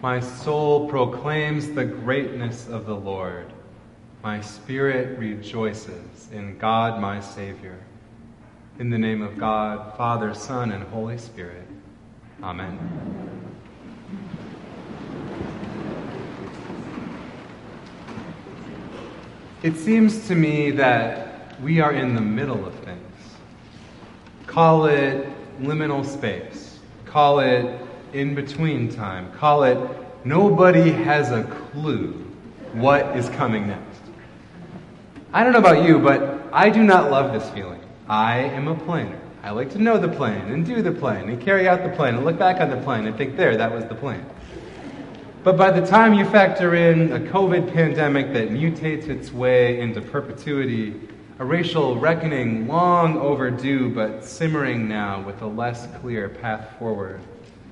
My soul proclaims the greatness of the Lord. My spirit rejoices in God my Savior. In the name of God, Father, Son, and Holy Spirit. Amen. It seems to me that we are in the middle of things. Call it liminal space. Call it in between time. Call it nobody has a clue what is coming next. I don't know about you, but I do not love this feeling. I am a planner. I like to know the plan and do the plan and carry out the plan and look back on the plan and think, there, that was the plan. But by the time you factor in a COVID pandemic that mutates its way into perpetuity, a racial reckoning long overdue but simmering now with a less clear path forward,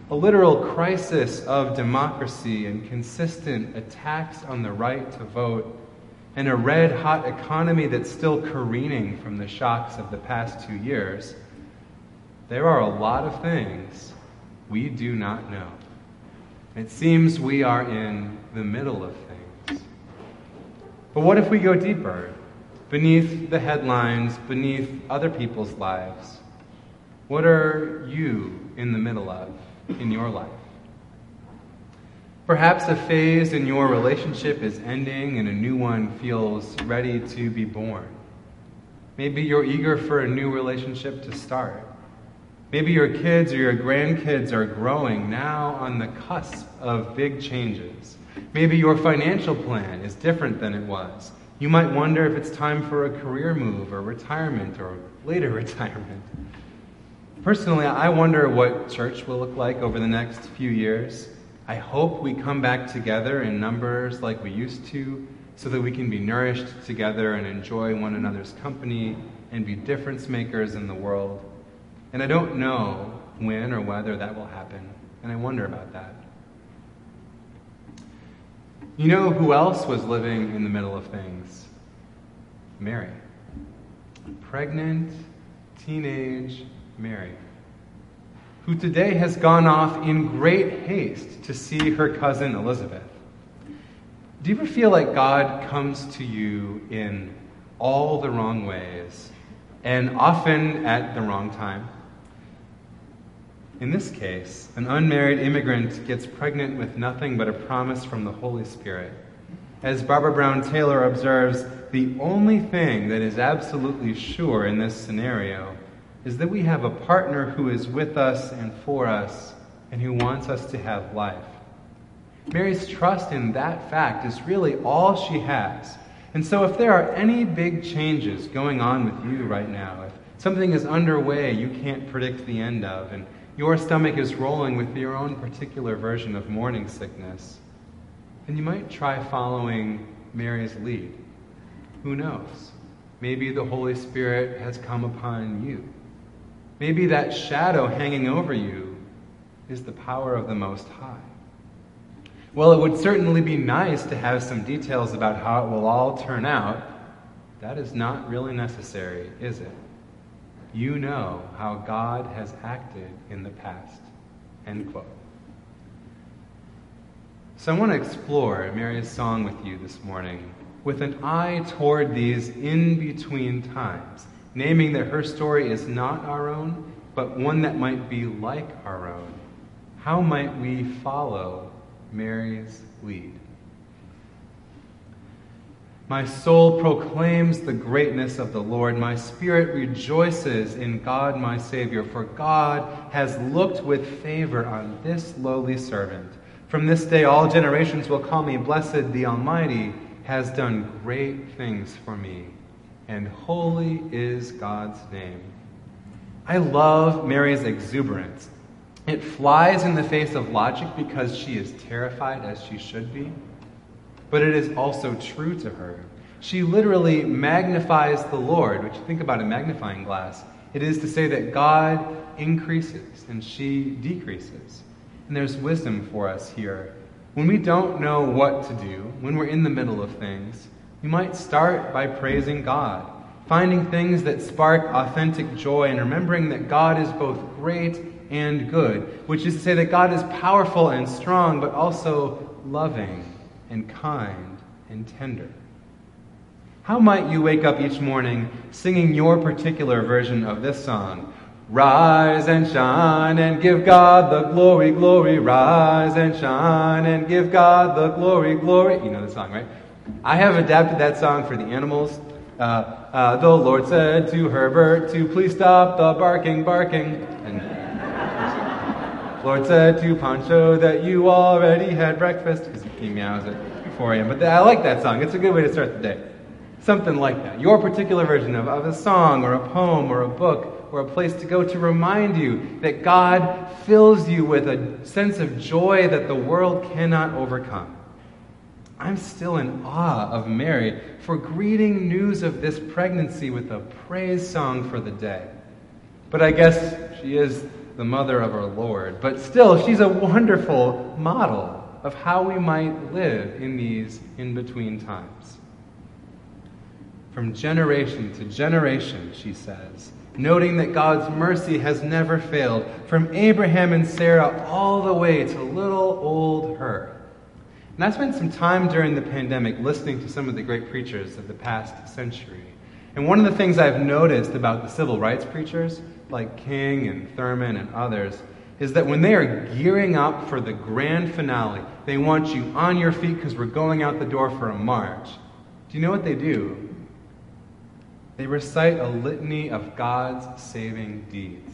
a literal crisis of democracy and consistent attacks on the right to vote, and a red hot economy that's still careening from the shocks of the past two years, there are a lot of things we do not know. It seems we are in the middle of things. But what if we go deeper, beneath the headlines, beneath other people's lives? What are you in the middle of? In your life. Perhaps a phase in your relationship is ending and a new one feels ready to be born. Maybe you're eager for a new relationship to start. Maybe your kids or your grandkids are growing now on the cusp of big changes. Maybe your financial plan is different than it was. You might wonder if it's time for a career move or retirement or later retirement. Personally, I wonder what church will look like over the next few years. I hope we come back together in numbers like we used to so that we can be nourished together and enjoy one another's company and be difference makers in the world. And I don't know when or whether that will happen, and I wonder about that. You know who else was living in the middle of things? Mary. Pregnant, teenage, Mary, who today has gone off in great haste to see her cousin Elizabeth. Do you ever feel like God comes to you in all the wrong ways and often at the wrong time? In this case, an unmarried immigrant gets pregnant with nothing but a promise from the Holy Spirit. As Barbara Brown Taylor observes, the only thing that is absolutely sure in this scenario is that we have a partner who is with us and for us and who wants us to have life. Mary's trust in that fact is really all she has. And so, if there are any big changes going on with you right now, if something is underway you can't predict the end of, and your stomach is rolling with your own particular version of morning sickness, then you might try following Mary's lead. Who knows? Maybe the Holy Spirit has come upon you. Maybe that shadow hanging over you is the power of the Most High. Well, it would certainly be nice to have some details about how it will all turn out. That is not really necessary, is it? You know how God has acted in the past. End quote. So I want to explore Mary's song with you this morning with an eye toward these in between times naming that her story is not our own, but one that might be like our own. How might we follow Mary's lead? My soul proclaims the greatness of the Lord. My spirit rejoices in God my Savior, for God has looked with favor on this lowly servant. From this day, all generations will call me blessed. The Almighty has done great things for me and holy is God's name. I love Mary's exuberance. It flies in the face of logic because she is terrified, as she should be, but it is also true to her. She literally magnifies the Lord, which think about a magnifying glass. It is to say that God increases and she decreases. And there's wisdom for us here. When we don't know what to do, when we're in the middle of things, you might start by praising God, finding things that spark authentic joy, and remembering that God is both great and good, which is to say that God is powerful and strong, but also loving and kind and tender. How might you wake up each morning singing your particular version of this song? Rise and shine and give God the glory, glory. Rise and shine and give God the glory, glory. You know the song, right? I have adapted that song for the animals. Uh, uh, the Lord said to Herbert to please stop the barking, barking. And Lord said to Pancho that you already had breakfast because he meows at 4 a.m. But I like that song. It's a good way to start the day. Something like that. Your particular version of, of a song or a poem or a book or a place to go to remind you that God fills you with a sense of joy that the world cannot overcome. I'm still in awe of Mary for greeting news of this pregnancy with a praise song for the day. But I guess she is the mother of our Lord. But still, she's a wonderful model of how we might live in these in between times. From generation to generation, she says, noting that God's mercy has never failed, from Abraham and Sarah all the way to little old her. And I spent some time during the pandemic listening to some of the great preachers of the past century. And one of the things I've noticed about the civil rights preachers, like King and Thurman and others, is that when they are gearing up for the grand finale, they want you on your feet because we're going out the door for a march. Do you know what they do? They recite a litany of God's saving deeds.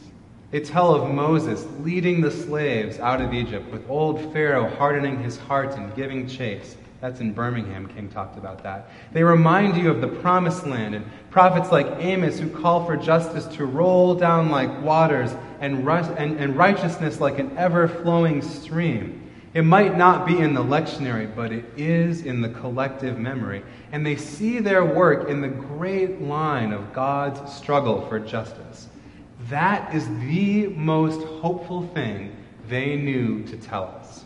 They tell of Moses leading the slaves out of Egypt, with old Pharaoh hardening his heart and giving chase. That's in Birmingham, King talked about that. They remind you of the promised land and prophets like Amos who call for justice to roll down like waters and, righteousness like an ever flowing stream. It might not be in the lectionary, but it is in the collective memory. And they see their work in the great line of God's struggle for justice. That is the most hopeful thing they knew to tell us.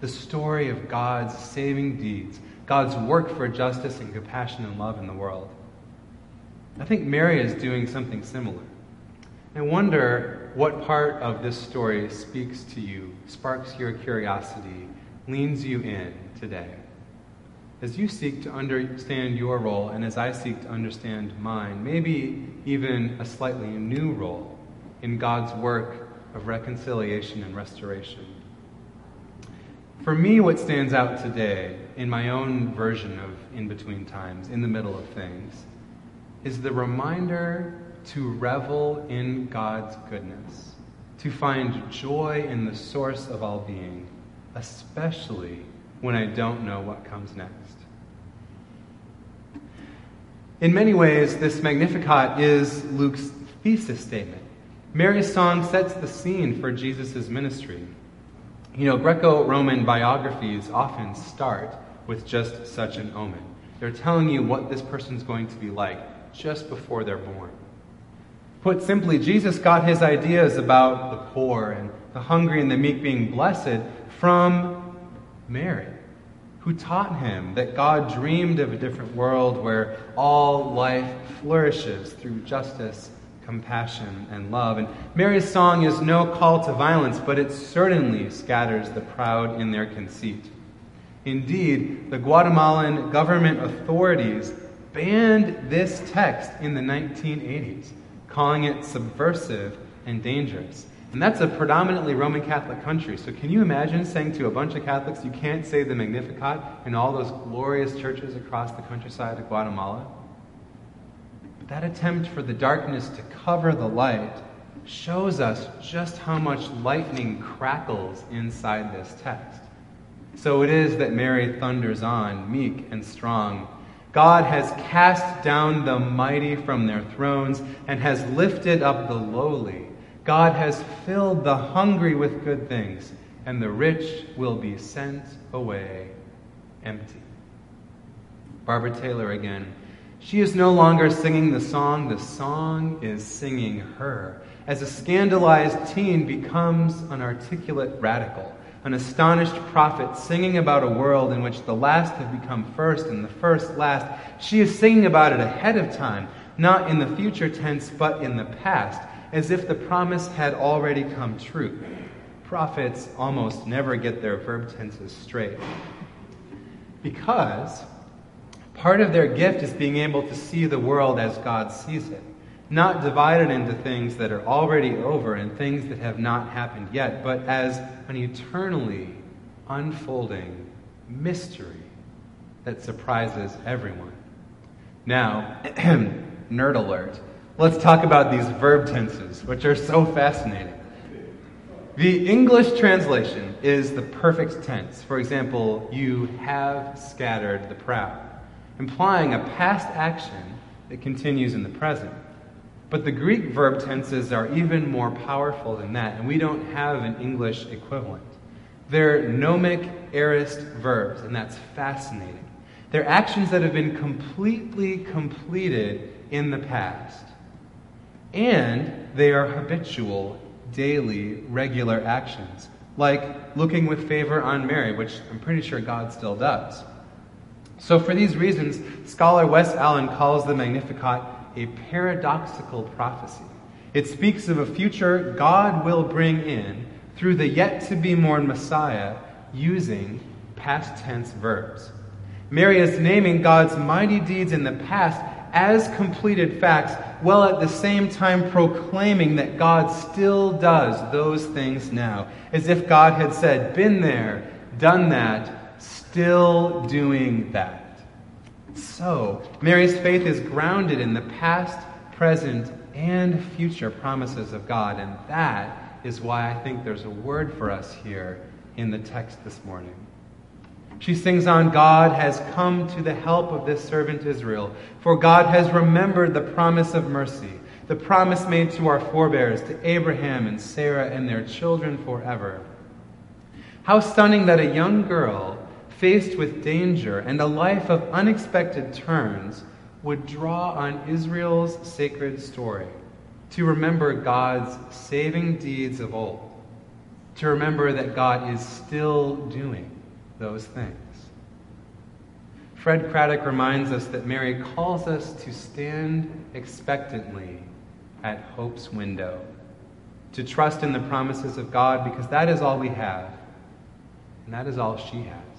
The story of God's saving deeds, God's work for justice and compassion and love in the world. I think Mary is doing something similar. I wonder what part of this story speaks to you, sparks your curiosity, leans you in today. As you seek to understand your role, and as I seek to understand mine, maybe even a slightly new role in God's work of reconciliation and restoration. For me, what stands out today in my own version of In Between Times, in the middle of things, is the reminder to revel in God's goodness, to find joy in the source of all being, especially when I don't know what comes next. In many ways, this Magnificat is Luke's thesis statement. Mary's song sets the scene for Jesus' ministry. You know, Greco Roman biographies often start with just such an omen. They're telling you what this person's going to be like just before they're born. Put simply, Jesus got his ideas about the poor and the hungry and the meek being blessed from Mary, who taught him that God dreamed of a different world where all life flourishes through justice, compassion, and love. And Mary's song is no call to violence, but it certainly scatters the proud in their conceit. Indeed, the Guatemalan government authorities banned this text in the 1980s calling it subversive and dangerous. And that's a predominantly Roman Catholic country. So can you imagine saying to a bunch of Catholics, you can't say the Magnificat in all those glorious churches across the countryside of Guatemala? But that attempt for the darkness to cover the light shows us just how much lightning crackles inside this text. So it is that Mary thunders on, meek and strong, God has cast down the mighty from their thrones and has lifted up the lowly. God has filled the hungry with good things, and the rich will be sent away empty. Barbara Taylor again. She is no longer singing the song, the song is singing her. As a scandalized teen becomes an articulate radical an astonished prophet singing about a world in which the last have become first and the first last. She is singing about it ahead of time, not in the future tense, but in the past. As if the promise had already come true. Prophets almost never get their verb tenses straight. Because part of their gift is being able to see the world as God sees it, not divided into things that are already over and things that have not happened yet, but as an eternally unfolding mystery that surprises everyone. Now, nerd alert. Let's talk about these verb tenses, which are so fascinating. The English translation is the perfect tense. For example, you have scattered the proud, implying a past action that continues in the present. But the Greek verb tenses are even more powerful than that, and we don't have an English equivalent. They're gnomic aorist verbs, and that's fascinating. They're actions that have been completely completed in the past. And they are habitual, daily, regular actions, like looking with favor on Mary, which I'm pretty sure God still does. So, for these reasons, scholar Wes Allen calls the Magnificat a paradoxical prophecy. It speaks of a future God will bring in through the yet to be born Messiah using past tense verbs. Mary is naming God's mighty deeds in the past as completed facts, while at the same time proclaiming that God still does those things now, as if God had said, Been there, done that, still doing that. So, Mary's faith is grounded in the past, present, and future promises of God, and that is why I think there's a word for us here in the text this morning. She sings on, God has come to the help of this servant Israel, for God has remembered the promise of mercy, the promise made to our forebears, to Abraham and Sarah and their children forever. How stunning that a young girl, faced with danger and a life of unexpected turns, would draw on Israel's sacred story to remember God's saving deeds of old, to remember that God is still doing those things. Fred Craddock reminds us that Mary calls us to stand expectantly at hope's window, to trust in the promises of God because that is all we have, and that is all she has.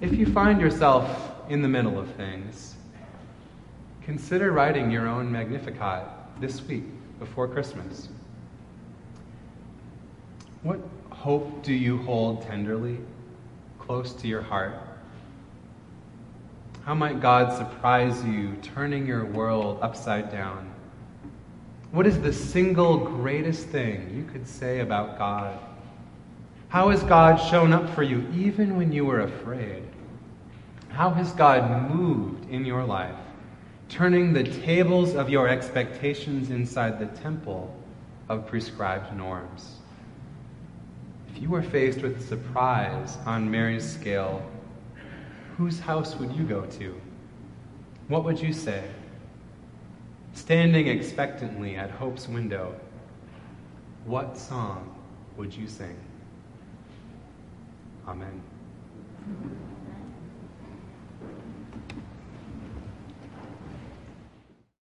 If you find yourself in the middle of things, consider writing your own Magnificat this week before Christmas. What hope do you hold tenderly, close to your heart? How might God surprise you, turning your world upside down? What is the single greatest thing you could say about God? How has God shown up for you even when you were afraid? How has God moved in your life, turning the tables of your expectations inside the temple of prescribed norms? If you were faced with surprise on Mary's scale, whose house would you go to? What would you say? Standing expectantly at hope's window, what song would you sing? Amen.